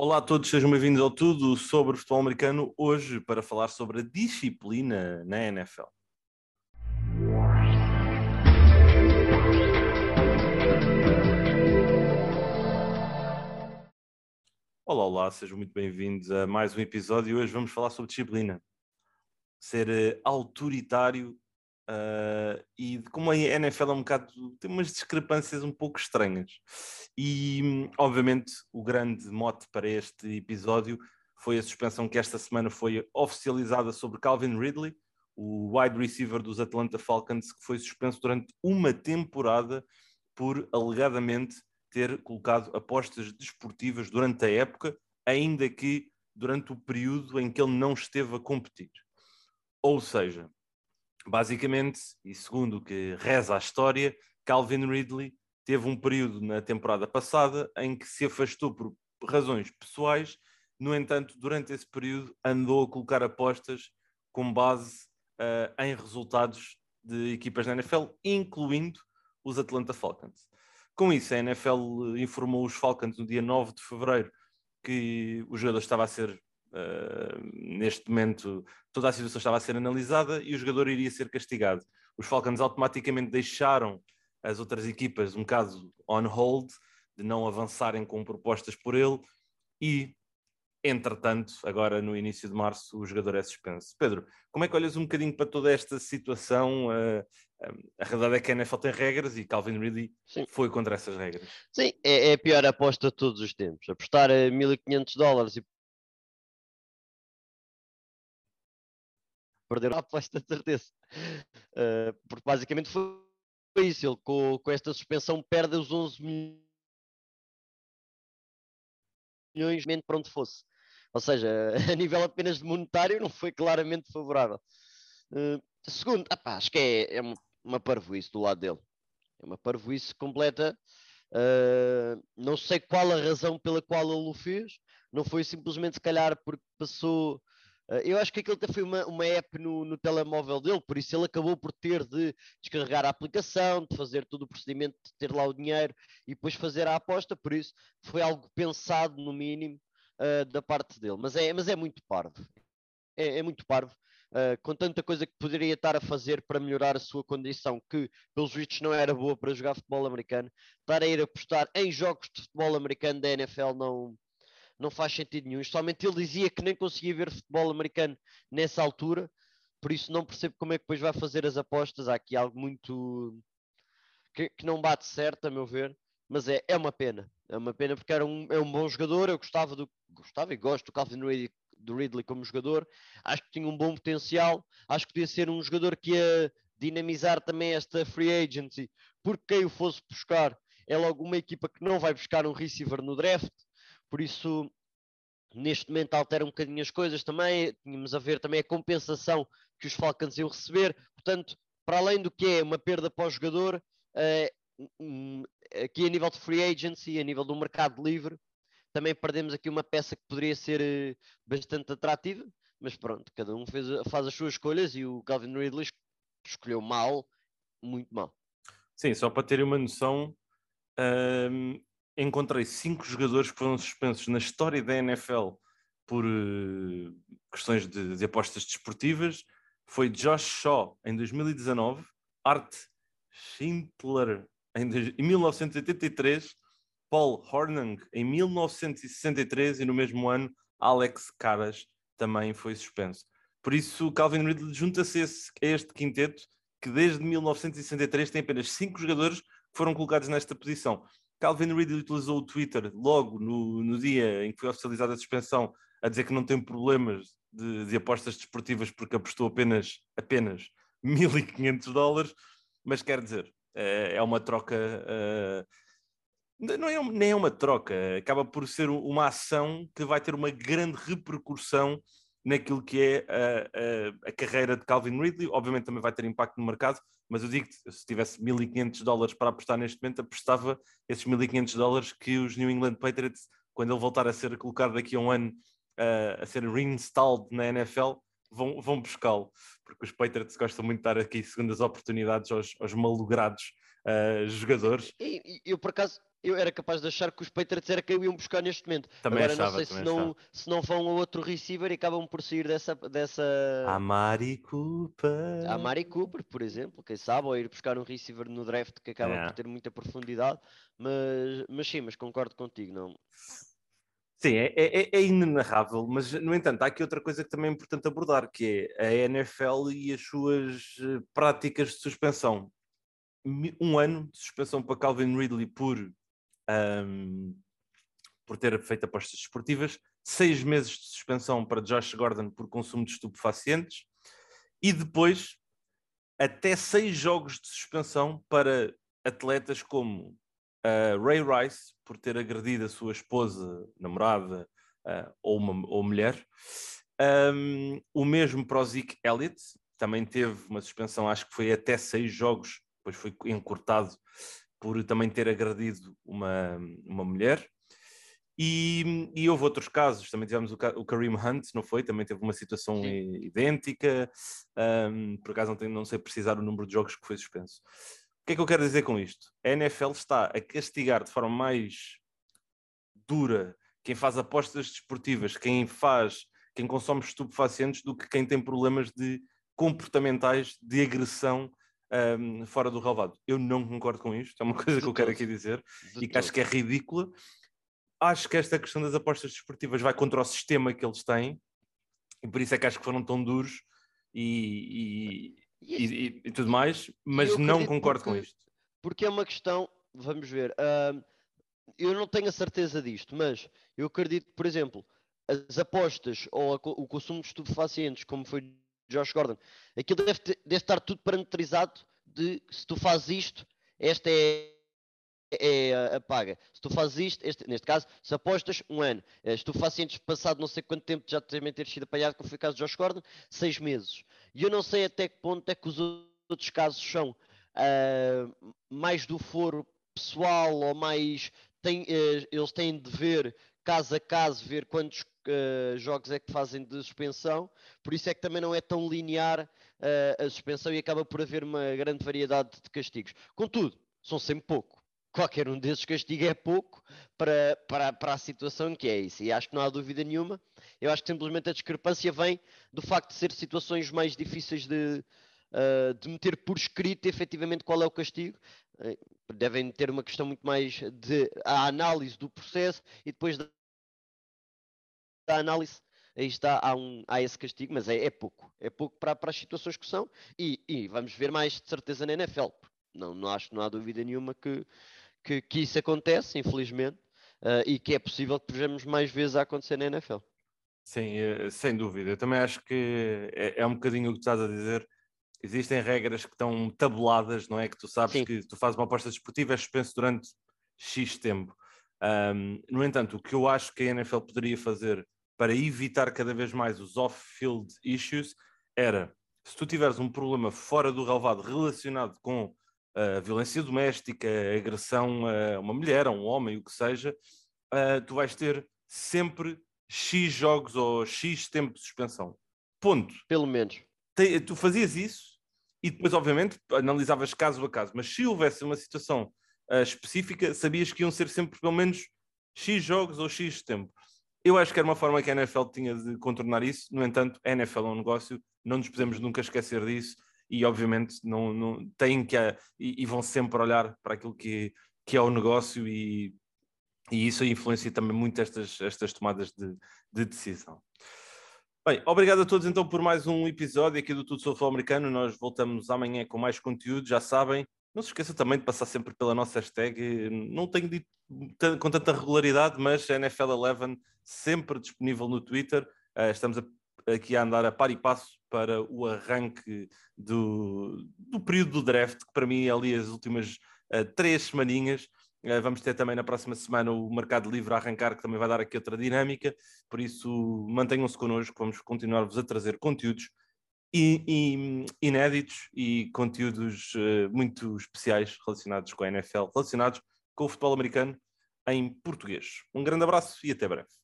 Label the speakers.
Speaker 1: Olá a todos, sejam bem-vindos ao Tudo sobre Futebol Americano. Hoje para falar sobre a disciplina na NFL. Olá, olá, sejam muito bem-vindos a mais um episódio. Hoje vamos falar sobre disciplina. Ser uh, autoritário uh, e como a NFL é um bocado. tem umas discrepâncias um pouco estranhas. E, obviamente, o grande mote para este episódio foi a suspensão que esta semana foi oficializada sobre Calvin Ridley, o wide receiver dos Atlanta Falcons, que foi suspenso durante uma temporada por alegadamente ter colocado apostas desportivas durante a época, ainda que durante o período em que ele não esteve a competir. Ou seja, basicamente, e segundo o que reza a história, Calvin Ridley teve um período na temporada passada em que se afastou por razões pessoais, no entanto, durante esse período andou a colocar apostas com base uh, em resultados de equipas da NFL, incluindo os Atlanta Falcons. Com isso, a NFL informou os Falcons no dia 9 de fevereiro que o jogador estava a ser, uh, neste momento, toda a situação estava a ser analisada e o jogador iria ser castigado. Os Falcons automaticamente deixaram as outras equipas um caso on hold, de não avançarem com propostas por ele, e, entretanto, agora no início de março, o jogador é suspenso. Pedro, como é que olhas um bocadinho para toda esta situação? Uh, a realidade é que a NFL tem regras e Calvin Ridley Sim. foi contra essas regras.
Speaker 2: Sim, é, é, a pior aposta de todos os tempos. Apostar a 1500 dólares e perder a aposta de certeza. Uh, porque basicamente foi isso. Ele com, com esta suspensão perde os 11 milhões para onde fosse. Ou seja, a nível apenas de monetário não foi claramente favorável. Uh, segundo, apá, acho que é, é uma, uma parvoíce do lado dele. É uma parvoíce completa. Uh, não sei qual a razão pela qual ele o fez. Não foi simplesmente, se calhar, porque passou eu acho que aquilo foi uma, uma app no, no, telemóvel dele, por isso ele acabou por ter de descarregar a aplicação, de fazer todo o procedimento, de ter lá o dinheiro e depois fazer a aposta, por isso foi algo pensado, no mínimo, uh, da parte dele. Mas é, mas é muito parvo. É, é muito parvo. Uh, com tanta coisa que poderia estar a fazer para melhorar a sua condição, que pelos vistos não era boa para jogar futebol americano, estar a ir apostar em jogos de futebol americano da NFL não, não faz sentido nenhum. Somente ele dizia que nem conseguia ver futebol americano nessa altura, por isso não percebo como é que depois vai fazer as apostas. Há aqui algo muito que, que não bate certo, a meu ver, mas é, é uma pena. É uma pena porque era um, é um bom jogador. Eu gostava do gostava e gosto do Calvin Ridley, do Ridley como jogador. Acho que tinha um bom potencial. Acho que podia ser um jogador que ia dinamizar também esta free agency, porque quem o fosse buscar é logo uma equipa que não vai buscar um receiver no draft por isso neste momento altera um bocadinho as coisas também, tínhamos a ver também a compensação que os Falcons iam receber, portanto, para além do que é uma perda para o jogador, uh, aqui a nível de free agency, a nível do mercado livre, também perdemos aqui uma peça que poderia ser uh, bastante atrativa, mas pronto, cada um fez, faz as suas escolhas e o Calvin Ridley escolheu mal, muito mal.
Speaker 1: Sim, só para terem uma noção, um, encontrei cinco jogadores que foram suspensos na história da NFL por uh, questões de, de, apostas desportivas. Foi Josh Shaw em 2019, Art Schindler em, em 1983, Paul Hornung em 1963 e no mesmo ano Alex Caras também foi suspenso. Por isso, Calvin Ridley junta-se a este quinteto que desde 1963 tem apenas cinco jogadores que foram colocados nesta posição. Calvin Ridley utilizou o Twitter logo no, no dia em que foi oficializada a suspensão a dizer que não tem problemas de, de apostas desportivas porque apostou apenas, apenas 1.500 dólares, mas quer dizer, é, é uma troca. Uh, não é, nem é uma troca, acaba por ser uma ação que vai ter uma grande repercussão naquilo que é a, a, a, carreira de Calvin Ridley. Obviamente também vai ter impacto no mercado, mas eu digo se tivesse 1.500 dólares para apostar neste momento, apostava esses 1.500 dólares que os New England Patriots, quando ele voltar a ser colocado daqui a um ano, uh, a ser reinstalled na NFL, vão, vão buscá-lo, porque os Patriots gostam muito de dar aqui segundas oportunidades aos, aos malogrados uh, jogadores.
Speaker 2: E, e, eu, por acaso, eu era capaz de achar que os Patriots era quem iam buscar neste momento. Também Agora achava, não sei se não, se não vão a outro receiver e acabam por sair dessa. dessa...
Speaker 1: A Mari Cooper.
Speaker 2: A Mari Cooper, por exemplo, quem sabe, ou ir buscar um receiver no draft que acaba é. por ter muita profundidade. Mas, mas sim, mas concordo contigo. Não,
Speaker 1: Sim, é, é, é, inenarrável, mas no entanto há aqui outra coisa que também é importante abordar, que é a NFL e as suas eh, práticas de suspensão. Um ano de suspensão para Calvin Ridley por, um, por ter feito apostas desportivas, seis meses de suspensão para Josh Gordon por consumo de estupefacientes e depois até seis jogos de suspensão para atletas como uh, Ray Rice, por ter agredido a sua esposa, namorada uh, ou, uma, ou mulher. Um, o mesmo para o Zeke Elliott, também teve uma suspensão, acho que foi até seis jogos, depois foi encurtado por também ter agredido uma, uma mulher. E, e, houve outros casos, também tivemos o, o Kareem Hunt, não foi? Também teve uma situação Sim. idêntica. Um, por acaso não, tenho, não sei precisar o número de jogos que foi suspenso que é que eu quero dizer com isto? A NFL está a castigar de forma mais dura quem faz apostas desportivas, quem faz, quem consome estupefacientes, do que quem tem problemas de comportamentais de agressão um, fora do relvado. Eu não concordo com isto, é uma coisa que eu quero aqui dizer e que acho que é ridícula. Acho que esta questão das apostas desportivas vai contra o sistema que eles têm e por isso é que acho que foram tão duros e, e, e, e tudo mais, mas não concordo
Speaker 2: porque,
Speaker 1: com isto.
Speaker 2: Porque é uma questão, vamos ver, uh, eu não tenho a certeza disto, mas eu acredito por exemplo, as apostas ou a, o consumo de estupefacientes, como foi Josh Gordon, aquilo deve, deve estar tudo parametrizado de se tu fazes isto, esta é é a paga. Se tu fazes isto, este, neste caso, se apostas um ano, eh, se tu fazes passado não sei quanto tempo já também ter sido apanhado, como foi o caso de Josh Gordon, seis meses. E eu não sei até que ponto é que os outros casos são uh, mais do foro pessoal ou mais. Uh, eles têm de ver caso a caso, ver quantos uh, jogos é que fazem de suspensão. Por isso é que também não é tão linear a suspensão e acaba por haver uma grande variedade de castigos. Contudo, são sempre pouco qualquer um desses castigos é pouco para, para, para a situação que é isso. E acho que não há dúvida nenhuma. Eu acho que simplesmente a discrepância vem do facto de ser situações mais difíceis de, uh, de meter por escrito efetivamente qual é o castigo. Uh, devem ter uma questão muito mais de a análise do processo e depois da, da análise aí está, há, um, há esse castigo, mas é, é pouco. É pouco para, para as situações que são e, e, vamos ver mais de certeza na NFL. Não, não acho não há dúvida nenhuma que, que, que isso acontece, infelizmente, uh, e que é possível que vejamos mais vezes a acontecer na NFL.
Speaker 1: Sim, eh, sem dúvida. Eu também acho que é, é um bocadinho o que tu estás a dizer. Existem regras que estão tabuladas, não é? Que tu sabes Sim. que tu fazes uma aposta desportiva, é suspenso durante X tempo. Um, no entanto, o que eu acho que a NFL poderia fazer para evitar cada vez mais os off-field issues era, se tu tiveres um problema fora do relevado relacionado com a violência doméstica, a agressão a uma mulher, a um homem, o que seja, uh, tu vais ter sempre X jogos ou X tempo de suspensão. Ponto.
Speaker 2: Pelo menos.
Speaker 1: Te, tu fazias isso e depois, obviamente, analisavas caso a caso. Mas se houvesse uma situação uh, específica, sabias que iam ser sempre pelo menos X jogos ou X tempo. Eu acho que era uma forma que a NFL tinha de contornar isso. No entanto, a NFL é um negócio, não nos podemos nunca esquecer disso e obviamente não, não têm que e, e, vão sempre olhar para aquilo que, que é o negócio e, e isso influencia também muito estas, estas tomadas de, de decisão. Bem, obrigado a todos então por mais um episódio aqui do Tudo Sobre Futebol Americano. Nós voltamos amanhã com mais conteúdo, já sabem. Não se esqueça também de passar sempre pela nossa hashtag. Não tenho dito com tanta regularidade, mas NFL11 sempre disponível no Twitter. Eh, estamos aqui a andar a par e passo para o arranque do, do período do draft, que para mim é ali as últimas uh, três semaninhas. Uh, vamos ter também na próxima semana o Mercado Livre a arrancar, que também vai dar aqui outra dinâmica. Por isso, mantenham-se connosco, vamos continuar-vos a trazer conteúdos e, e, inéditos e conteúdos uh, muito especiais relacionados com a NFL, relacionados com o futebol americano em português. Um grande abraço e até breve.